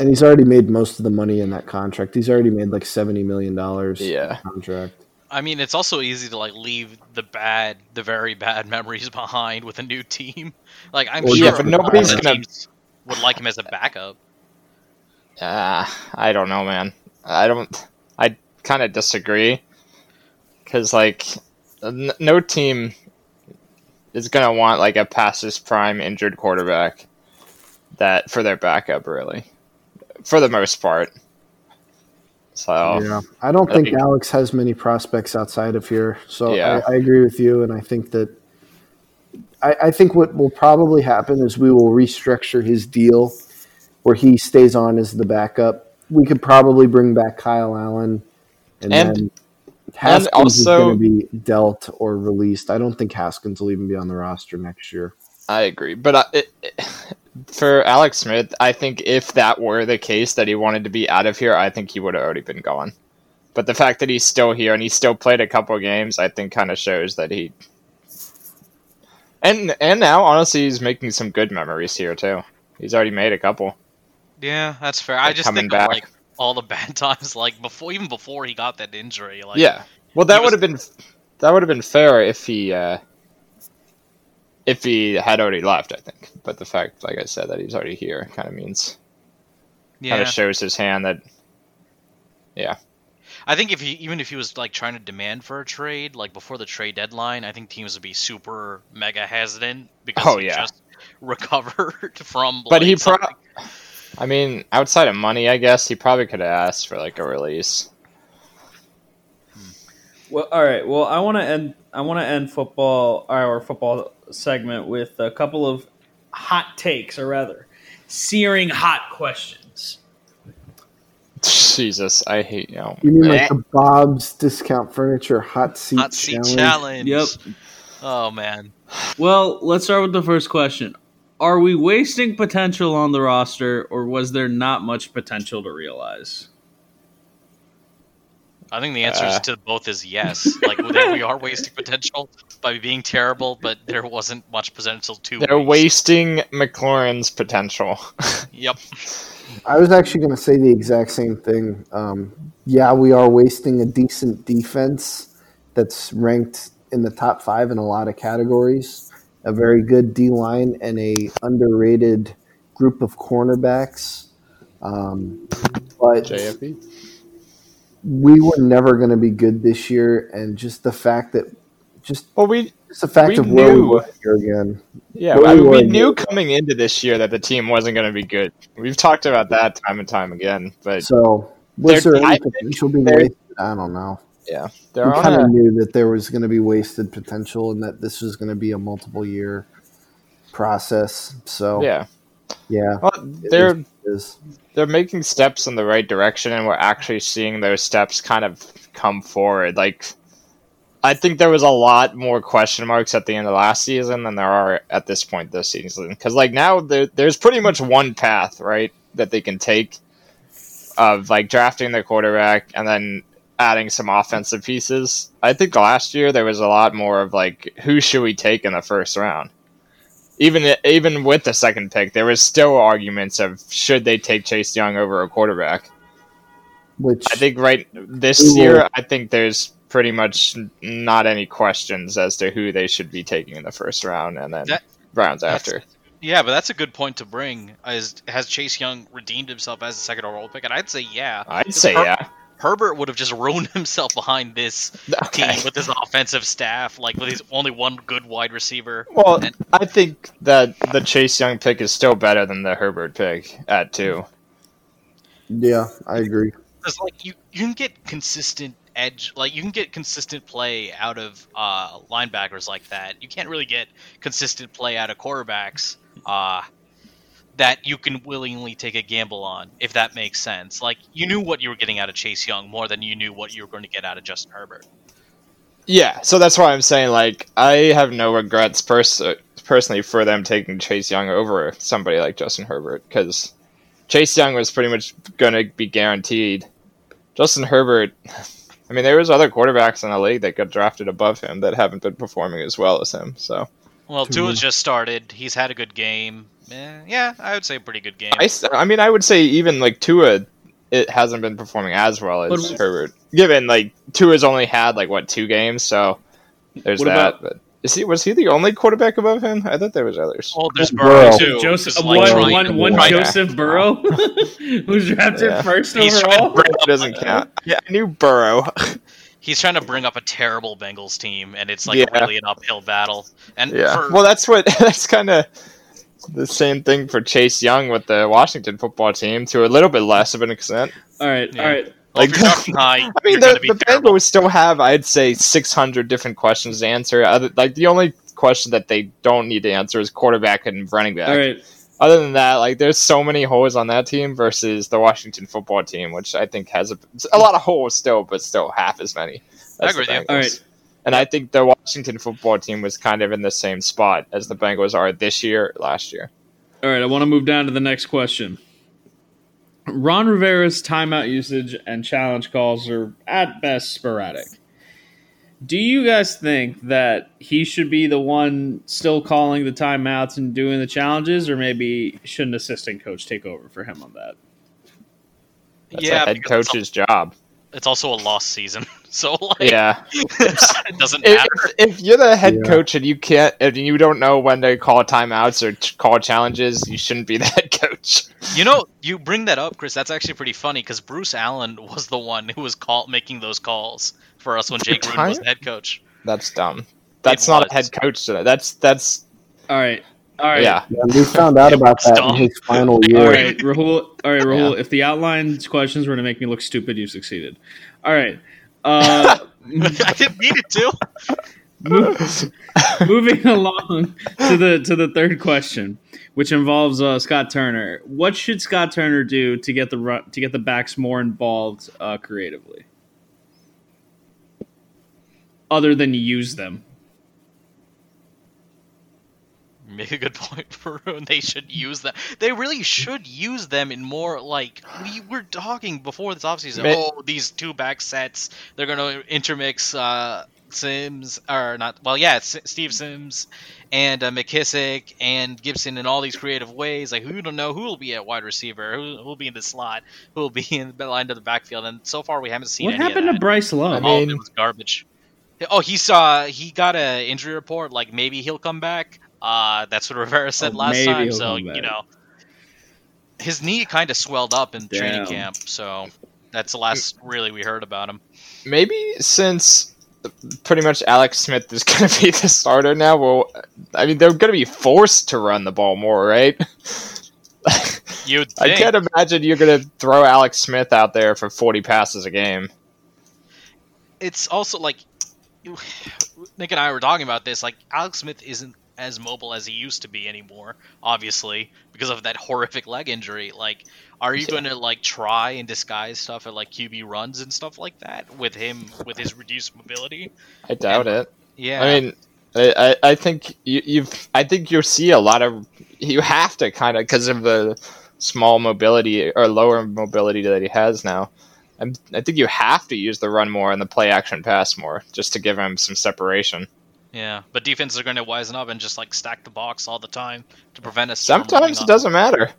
And he's already made most of the money in that contract. He's already made like seventy million dollars. Yeah. contract. I mean, it's also easy to like leave the bad, the very bad memories behind with a new team. Like I'm Well, sure yeah, but nobody's gonna- teams would like him as a backup. Uh, I don't know, man. I don't. I kind of disagree. Because like, n- no team is gonna want like a past his prime injured quarterback that for their backup, really, for the most part. So Yeah, I don't think- Alex has many prospects outside of here. So Yeah. I, I agree with you, and I think that I, I think what will probably happen is we will restructure his deal where he stays on as the backup. We could probably bring back Kyle Allen, and, And- then Haskins is also- going to be dealt or released. I don't think Haskins will even be on the roster next year. I agree, but I, it, it- for Alex Smith, I think if that were the case that he wanted to be out of here, I think he would have already been gone. But the fact that he's still here and he still played a couple games, I think, kind of shows that he. And and now, honestly, he's making some good memories here too. He's already made a couple. Yeah, that's fair. I just think back. like all the bad times, like before, even before he got that injury. Like, yeah. Well, that would have been that would have been fair if he uh, if he had already left. I think, but the fact, like I said, that he's already here kind of means kind of shows his hand that yeah. I think if he even if he was like trying to demand for a trade, like before the trade deadline, I think teams would be super mega hesitant because Oh, he yeah. just recovered from. But like, he pro- something. I mean, outside of money, I guess he probably could have asked for like a release. Well, all right. Well, I want to end. I want to end football our football segment with a couple of hot takes, or rather, searing hot questions. Jesus, I hate you. Know, You mean like Eh, the Bob's Discount Furniture Hot Seat hot seat Challenge? challenge. Yep. Oh man. Well, let's start with the first question. Are we wasting potential on the roster, or was there not much potential to realize? I think the answer is Uh. to both is yes. Like we are wasting potential by being terrible, but there wasn't much potential to. they're waste. wasting McLaurin's potential. Yep. I was actually going to say the exact same thing. Um, yeah, we are wasting a decent defense that's ranked in the top five in a lot of categories. A very good D line and a underrated group of cornerbacks. Um, but JFE. we were never going to be good this year, and just the fact that just Well, we just the fact We of where we were here again. yeah, Well, I mean, we we were- knew coming into this year that the team wasn't going to be good. We've talked about that time and time again, but So was They're- there any potential being wasted? I don't know. Yeah, we they're on kind of knew that there was going to be wasted potential and that this was going to be a multiple year process. So yeah. yeah, Well, they're is- they're making steps in the right direction and we're actually seeing those steps kind of come forward like i think there was a lot more question marks at the end of last season than there are at this point this season because like now there, there's pretty much one path right that they can take of like drafting their quarterback and then adding some offensive pieces i think last year there was a lot more of like who should we take in the first round even even with the second pick, there was still arguments of should they take Chase Young over a quarterback. Which I think right this Ooh. year, I think there's pretty much not any questions as to who they should be taking in the first round and then That- rounds after. Yeah, but that's a good point to bring. Is has Chase Young redeemed himself as a second overall pick? And I'd say yeah. I'd say Her- yeah. Herbert would have just ruined himself behind this Okay. team with his offensive staff, like with his only one good wide receiver. Well, And- I think that the Chase Young pick is still better than the Herbert pick at two. yeah, I agree. Because like you, you can get consistent edge, like you can get consistent play out of uh, linebackers like that. You can't really get consistent play out of quarterbacks uh, that you can willingly take a gamble on, if that makes sense. Like you knew what you were getting out of Chase Young more than you knew what you were going to get out of Justin Herbert. Yeah, so that's why I'm saying like I have no regrets pers- personally for them taking Chase Young over somebody like Justin Herbert because Chase Young was pretty much going to be guaranteed. Justin Herbert, I mean, there was other quarterbacks in the league that got drafted above him that haven't been performing as well as him. So Well, Mhm. Tua's just started. He's had a good game. Eh, yeah, I would say a pretty good game. I mean, I would say even like Tua, it hasn't been performing as well as But- Herbert. Given like Tua's only had like what two games, so there's What that. about- but is he was he the only quarterback above him? I thought there was others. Oh, there's Burrow. Burrow too. Joseph, who's, like, one, trying one, to one right Joseph Burrow, who's drafted Yeah. first He's overall. bring doesn't count. Yeah, I knew Burrow. He's trying to bring up a terrible Bengals team, and it's like Yeah. really an uphill battle. And yeah. for, Well, that's what that's kind of the same thing for Chase Young with the Washington football team to a little bit less of an extent. All right, Yeah. all right. well, if like- you're high, I you're mean, the, to be the. Bengals still have, I'd say, 600 different questions to answer. Other, like the only question that they don't need to answer is quarterback and running back. All right. Other than that, like there's so many holes on that team versus the Washington football team, which I think has a, a lot of holes still, but still half as many. I as the agree with you. All right. And I think the Washington football team was kind of in the same spot as the Bengals are this year, last year. All right, I want to move down to the next question. Ron Rivera's timeout usage and challenge calls are at best sporadic. Do you guys think that he should be the one still calling the timeouts and doing the challenges, or maybe should an assistant coach take over for him on that? That's yeah, a head because it's coach's job. It's also a lost season, so like Yeah. it doesn't if, matter. if you're the head Yeah. coach and you can't, if you don't know when to call timeouts or ch- call challenges, you shouldn't be the head coach. You know, you bring that up, Chris. That's actually pretty funny because Bruce Allen was the one who was call making those calls for us when For Jay Gruden was the head coach. That's dumb. That's It not a head coach. today. That's that's All right, all right, yeah. Yeah, we found out about that Dumb. in his final year. right, Rahul. All right, Rahul. If the outline questions were to make me look stupid, you succeeded. All right. Uh, I didn't mean it to. move- moving along to the to the third question, which involves uh, Scott Turner. What should Scott Turner do to get the to get the backs more involved uh, creatively, other than use them? Make a good point, Varun. They should use them. They really should use them in more like we were talking before this offseason. Ma- Oh, these two back sets. They're gonna intermix uh, Sims or not? Well, yeah, it's Steve Sims and uh, McKissic and Gibson in all these creative ways. Like who don't know who will be at wide receiver, who will be in the slot, who will be in the line to the backfield. And so far, we haven't seen What any happened of to. Bryce Love? I all of it was garbage. Oh, he saw he got an injury report. Like maybe he'll come back. Uh, that's what Rivera said Oh, last time. So you know, his knee kind of swelled up in training camp. So that's the last really we heard about him. Maybe since pretty much Alex Smith is going to be the starter now, well, I mean, they're going to be forced to run the ball more, right? You'd I can't imagine you're going to throw Alex Smith out there for 40 passes a game. it's also like Nick and I were talking about this. Like Alex Smith isn't as mobile as he used to be anymore, obviously because of that horrific leg injury. Like, are you Yeah. going to like try and disguise stuff at like QB runs and stuff like that with him with his reduced mobility? I doubt it. Yeah, I mean, I, I think you, you've. I think you'll see a lot of. You have to kind of because of the small mobility or lower mobility that he has now. I'm, I think you have to use the run more and the play action pass more just to give him some separation. Yeah, but defenses are going to wisen up and just like stack the box all the time to prevent us. Sometimes it on- doesn't matter.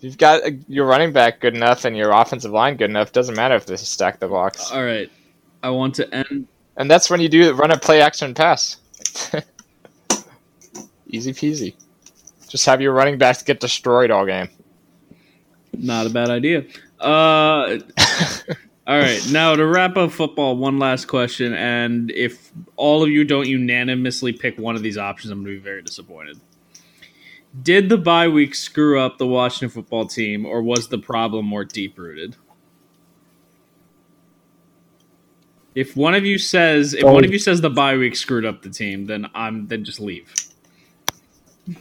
You've got uh, your running back good enough and your offensive line good enough, doesn't matter if they stack the box. All right, I want to end. And that's when you do run a play action pass. Easy peasy. Just have your running backs get destroyed all game. Not a bad idea. Uh, all right, now to wrap up football, one last question, and if all of you don't unanimously pick one of these options, I'm going to be very disappointed. Did the bye week screw up the Washington football team, or was the problem more deep rooted? If one of you says, if one of you says the bye week screwed up the team, then I'm then just leave.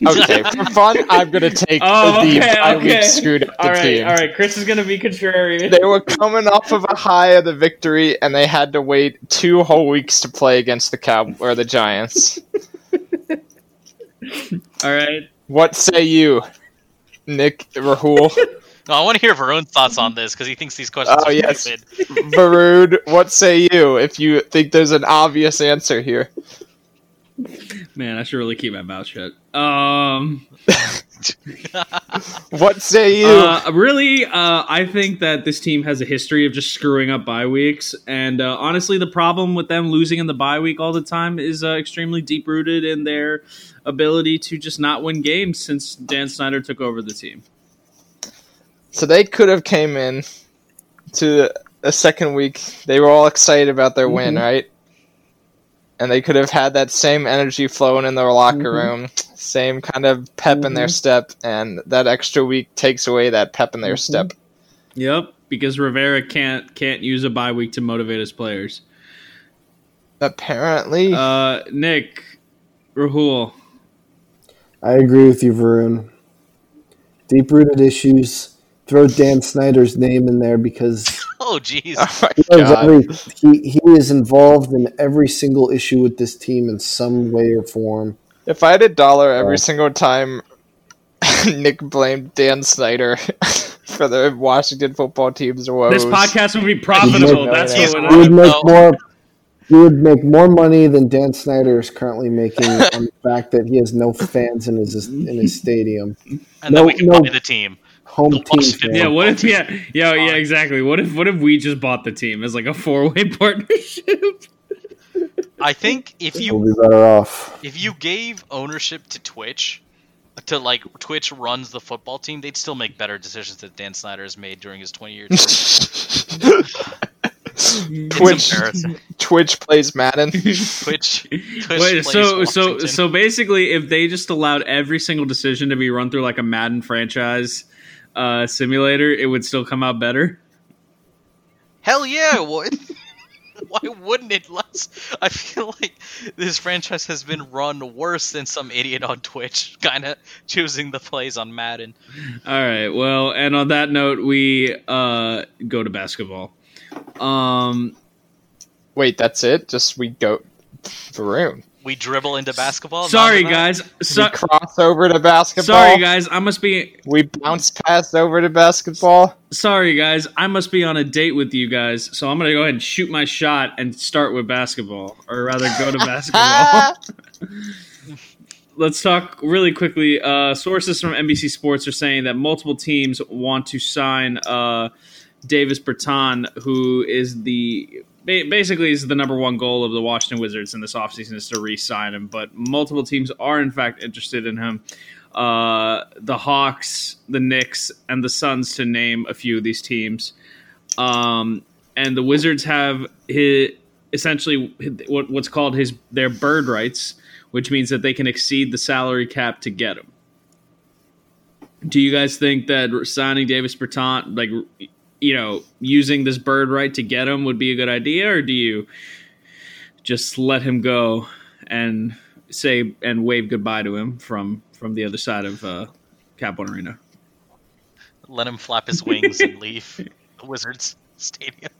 Okay, for fun, I'm gonna take Oh, the okay, bye okay. week screwed up the All right, team. all right. Chris is going to be contrarian. They were coming off of a high of the victory, and they had to wait two whole weeks to play against the Cow or the Giants. All right. What say you, Nick Rahul? No, I want to hear Varun's thoughts on this because he thinks these questions Oh, are yes. stupid. Varun, what say you if you think there's an obvious answer here? Man, I should really keep my mouth shut. Um, What say you? uh, really, uh, I think that this team has a history of just screwing up bye weeks, and uh, honestly, the problem with them losing in the bye week all the time is uh, extremely deep rooted in their ability to just not win games since Dan Snyder took over the team. so they could have came in to a second week. They were all excited about their win, Mhm. right? And they could have had that same energy flowing in their locker Mhm. room, same kind of pep in their Mhm. step, and that extra week takes away that pep in their Mhm. step. Yep, because Rivera can't can't use a bye week to motivate his players. Apparently, Uh, Nick, Rahul, I agree with you, Varun. Deep rooted issues. Throw Dan Snyder's name in there because Oh, jeez. oh he, knows god, every, he, he is involved in every single issue with this team in some way or form. if I had a dollar every Oh. single time Nick blamed Dan Snyder for the Washington football team's woes, this podcast would be profitable. He's That's He's what You it would make more. You would make more money than Dan Snyder is currently making on the fact that he has no fans in his in his stadium. And No, then we can no. buy the team. Home team. Fan. Yeah, what if yeah, yeah, yeah, exactly. What if what if we just bought the team as like a four way partnership? I think if We'll you be better off. if you gave ownership to Twitch, to like Twitch runs the football team, they'd still make better decisions that Dan Snyder has made during his 20 years. Twitch. Twitch plays Madden. Twitch, Twitch Wait, plays so so Washington. so basically, if they just allowed every single decision to be run through like a Madden franchise uh, simulator, it would still come out better. Hell yeah, it would. Why wouldn't it? Less, I feel like this franchise has been run worse than some idiot on Twitch, kind of choosing the plays on Madden. All right. Well, and on that note, we uh, go to basketball. Um, Wait, that's it? Just we go Varun. We dribble into basketball. sorry, guys. So, we cross over to basketball. sorry, guys. I must be We bounce past over to basketball. sorry, guys. I must be on a date with you guys. So I'm gonna go ahead and shoot my shot and start with basketball, or rather, go to basketball. Let's talk really quickly. Uh, sources from NBC Sports are saying that multiple teams want to sign uh, Davis Bertans, who is the ba- basically is the number one goal of the Washington Wizards in this offseason is to re-sign him. But multiple teams are in fact interested in him. Uh, the Hawks, the Knicks, and the Suns, to name a few of these teams. Um, and the Wizards have his, essentially what, what's called his their bird rights, which means that they can exceed the salary cap to get him. Do you guys think that signing Davis Bertans, like you know, using this bird right to get him would be a good idea, or do you just let him go and say and wave goodbye to him from from the other side of uh, Cap One Arena? Let him flap his wings and leave the Wizards stadium.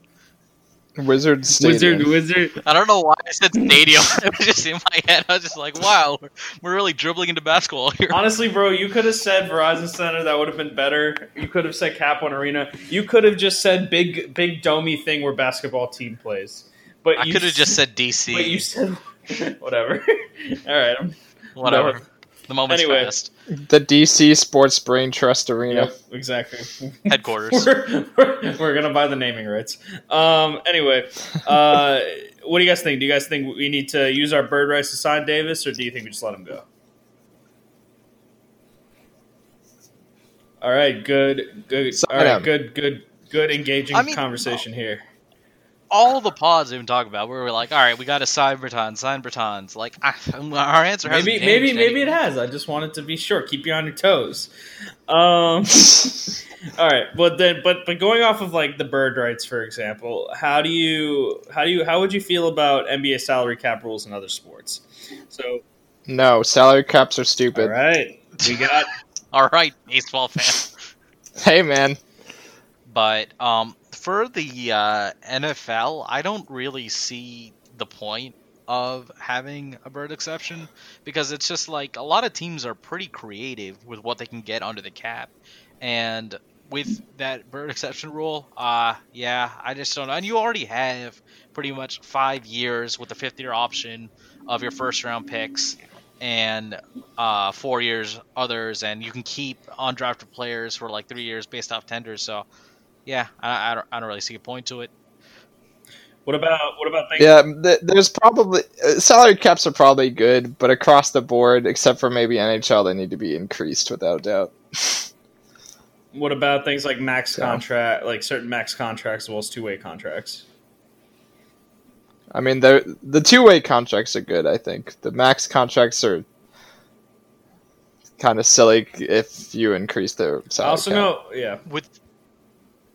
Wizards Stadium. Wizard, wizard. I don't know why I said stadium. it was just in my head. I was just like, wow, we're, we're really dribbling into basketball here. Honestly, bro, you could have said Verizon Center. That would have been better. You could have said Cap One Arena. You could have just said big, big domey thing where basketball team plays. But I you could have just said DC. But you said whatever. All right. I'm, Whatever. No. The moment's Anyway. passed. The DC Sports Brain Trust Arena. Yep, exactly. Headquarters. we're, we're, we're gonna buy the naming rights. Um. Anyway, uh, what do you guys think? Do you guys think we need to use our bird rights to sign Davis, or do you think we just let him go? All right. Good. Good. Sign All right. him. Good. Good. Good. Engaging I mean- conversation here. All the pods we've about, where we're like, all right, we got to sign Bertans, sign Bertans. Like, ah, our answer hasn't Maybe. Maybe. any- Maybe it has. I just wanted to be sure. Keep you on your toes. Um. All right, but then, but but going off of like the bird rights, for example, how do you how do you how would you feel about NBA salary cap rules in other sports? So, No, salary caps are stupid. All right, we got All right, baseball fan. Hey, man. But um, for the uh, NFL, I don't really see the point of having a bird exception because it's just like a lot of teams are pretty creative with what they can get under the cap, and with that bird exception rule, uh, yeah, I just don't know. And you already have pretty much five years with the fifth year option of your first round picks and uh, four years others, and you can keep undrafted players for like three years based off tenders. So, yeah, I, I, don't, I don't really see a point to it. what about what about things? Yeah, th- there's probably uh, salary caps are probably good, but across the board, except for maybe NHL, they need to be increased without doubt. What about things like max Yeah. contract, like certain max contracts as well as two way contracts? I mean, the the two way contracts are good. I think the max contracts are kind of silly if you increase their I salary. also cap. know, yeah, With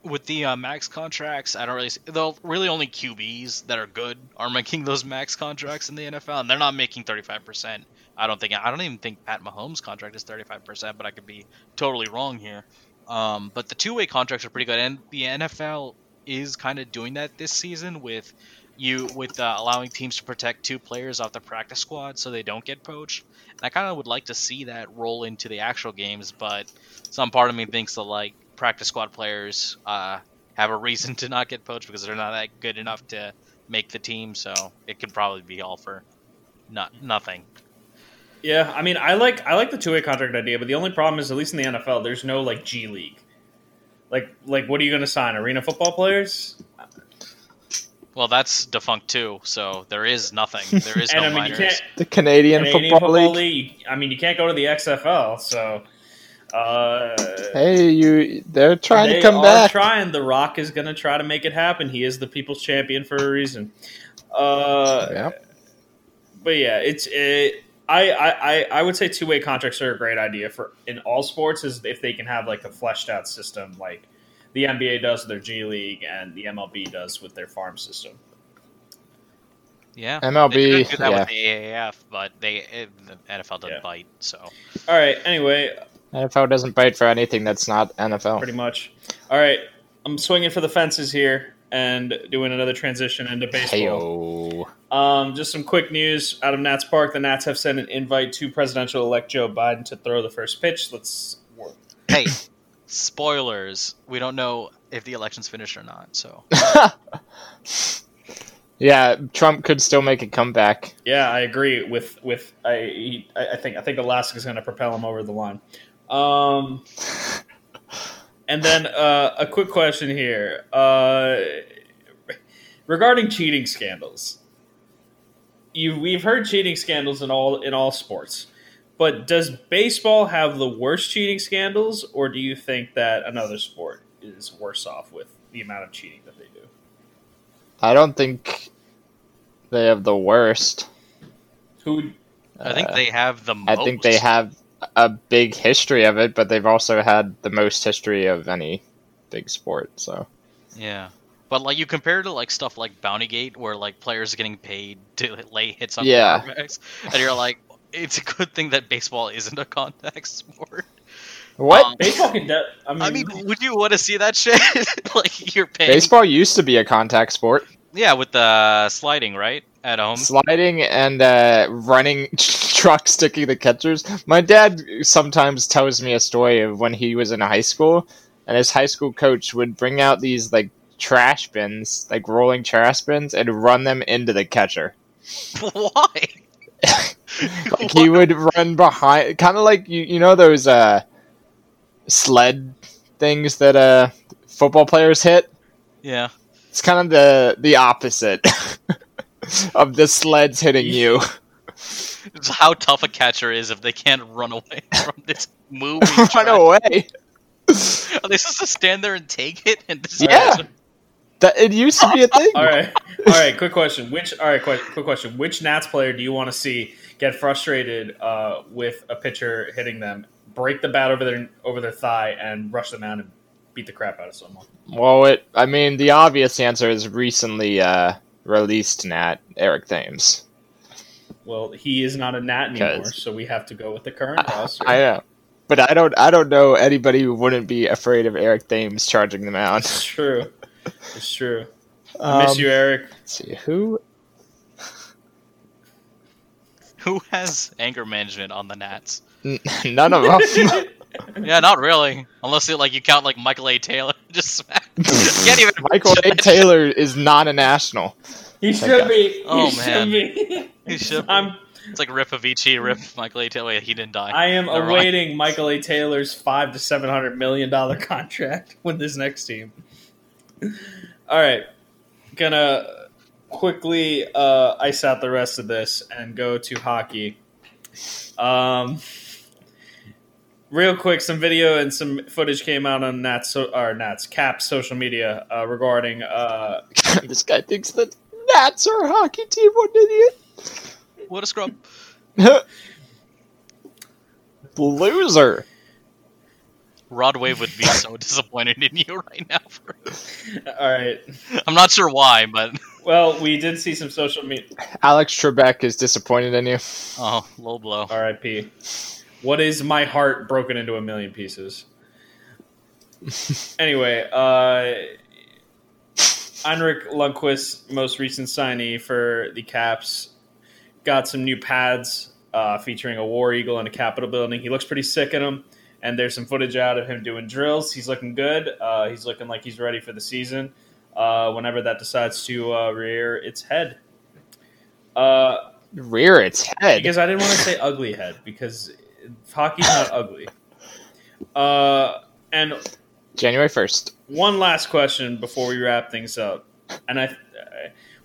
with the uh, max contracts, I don't really see. Though really only QBs that are good are making those max contracts in the NFL, and they're not making thirty five percent. I don't think. I don't even think Pat Mahomes' contract is thirty five percent, but I could be totally wrong here. Um, but the two way contracts are pretty good, and the NFL is kind of doing that this season with you with uh, allowing teams to protect two players off the practice squad so they don't get poached. And I kind of would like to see that roll into the actual games, but some part of me thinks that like practice squad players uh, have a reason to not get poached because they're not that good enough to make the team. So it could probably be all for not nothing. yeah. I mean, I like I like the two way contract idea, but the only problem is, at least in the NFL, there's no like G League. Like, like, what are you going to sign? Arena football players? Well, that's defunct too, so there is nothing. There is and no I mean, you minors. can't The Canadian, Canadian Football, League. you- I mean, you can't go to the XFL, so. Uh, Hey, you! They're trying they to come are back. Trying. The Rock is going to try to make it happen. He is the people's champion for a reason. Uh, yeah. but yeah, it's it, I, I I- I would say two way contracts are a great idea for in all sports is if they can have like a fleshed out system like the NBA does with their G League and the MLB does with their farm system. Yeah, MLB, They could do that yeah. with the AAF, but they it, the NFL doesn't Yeah. bite. So All right. Anyway, NFL doesn't bite for anything that's not NFL. pretty much. All right, I'm swinging for the fences here and doing another transition into baseball. Heyo. Um, just some quick news out of Nats Park. The Nats have sent an invite to presidential-elect Joe Biden to throw the first pitch. Let's. hey, spoilers. We don't know if the election's finished or not. So yeah, Trump could still make a comeback. Yeah, I agree with with I. He, I I think I think Alaska's going to propel him over the line. Um, and then uh, a quick question here uh, regarding cheating scandals. You we've heard cheating scandals in all in all sports, but does baseball have the worst cheating scandals, or do you think that another sport is worse off with the amount of cheating that they do? I don't think they have the worst. Who I think Uh, they have the. I think they have a big history of it, but they've also had the most history of any big sport. So Yeah. But like you compare to like stuff like Bounty Gate, where like players are getting paid to lay hits on Yeah. quarterbacks, and you're like, it's a good thing that baseball isn't a contact sport. what? Um, baseball can? De- I mean, I mean, would you want to see that shit? like you're paying, Baseball used to be a contact sport. yeah, with the sliding right at home. Sliding and uh, running truck sticking the catchers. My dad sometimes tells me a story of when he was in high school, and his high school coach would bring out these like trash bins, like rolling trash bins, and run them into the catcher. Why? Like he would run behind, kind of like you, you know those uh, sled things that uh, football players hit. Yeah. It's kind of the the opposite of the sleds hitting you. It's how tough a catcher is if they can't run away from this movie. Run trash. away. Are they supposed to stand there and take it? And just Yeah. That it used to be a thing. All right, all right. Quick question. Which all right? Quick, quick question. Which Nats player do you want to see get frustrated uh, with a pitcher hitting them, break the bat over their over their thigh, and rush them out and beat the crap out of someone? Well, it. I mean, the obvious answer is recently uh, released Nat Eric Thames. Well, he is not a Nat anymore, so we have to go with the current roster. I know, but I don't. I don't know anybody who wouldn't be afraid of Eric Thames charging them out. It's true. It's true. I miss Um, you, Eric. Let's see who. Who has anger management on the Nats? n- None of them. Yeah, not really. Unless you, like you count like Michael A. Taylor. Just smack. can't even. Michael A. Taylor is not a national. He should be. Oh, he man. be. He should be. I'm. It's like Rip Avicii, Rip Michael A. Taylor. He didn't die. I am Never mind. awaiting Michael A. Taylor's five to seven hundred million dollar contract with this next team. All right, gonna quickly uh, ice out the rest of this and go to hockey. Um, real quick, some video and some footage came out on Nats so, or Nats Cap social media uh, regarding uh, this guy thinks that Nats are a hockey team. What an idiot! What a scrub. Loser. Rod Wave would be so disappointed in you right now. For... all right. I'm not sure why, but Well, we did see some social media. Alex Trebek is disappointed in you. oh, low blow. R.I.P. What is my heart broken into a million pieces? anyway, uh, Henrik Lundqvist, most recent signee for the Caps, got some new pads uh, featuring a War Eagle and a Capitol building. He looks pretty sick in them, and there's some footage out of him doing drills. He's looking good. Uh, he's looking like he's ready for the season. Uh, whenever that decides to uh, rear its head. Uh, Rear its head. because I didn't want to say ugly head because hockey's not ugly. Uh, and January first. one last question before we wrap things up, and I,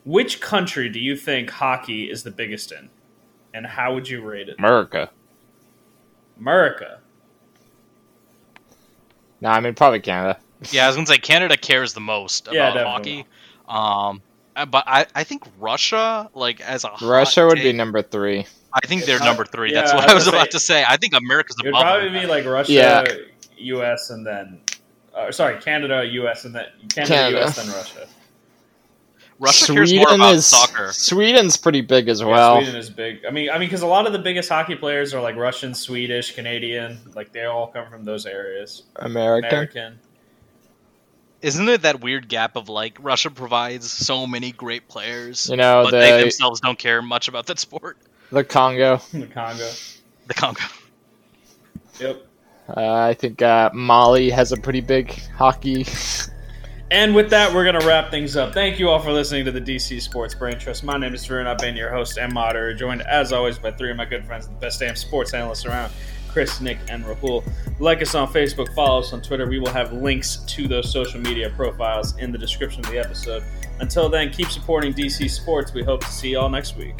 which country do you think hockey is the biggest in, and how would you rate it? America. America. No, I mean probably Canada. Yeah, I was gonna say Canada cares the most about Yeah, definitely. hockey. Um, uh, but I, I think Russia, like as a hot Russia would be number three. I think they're number three. yeah, That's what I I was was gonna about to say. I think America's It would above. probably be like Russia, Yeah. U.S., and then. Uh, sorry, Canada, U.S., and then Canada, Canada. U.S., then Russia. Russia cares more about is soccer. Sweden's pretty big as Yeah, well. Sweden is big. I mean, I mean, because a lot of the biggest hockey players are like Russian, Swedish, Canadian. Like they all come from those areas. American. American. Isn't it that weird gap of like Russia provides so many great players, You know but they themselves don't care much about that sport? the Congo. The Congo. The Congo. Yep. Uh, I think uh, Mali has a pretty big hockey. And with that, we're going to wrap things up. Thank you all for listening to the DC Sports Brain Trust. My name is Varun. I've been your host and moderator, joined as always by three of my good friends, the best damn sports analysts around Chris, Nick, and Rahul. Like us on Facebook, follow us on Twitter. We will have links to those social media profiles in the description of the episode. Until then, keep supporting DC Sports. We hope to see you all next week.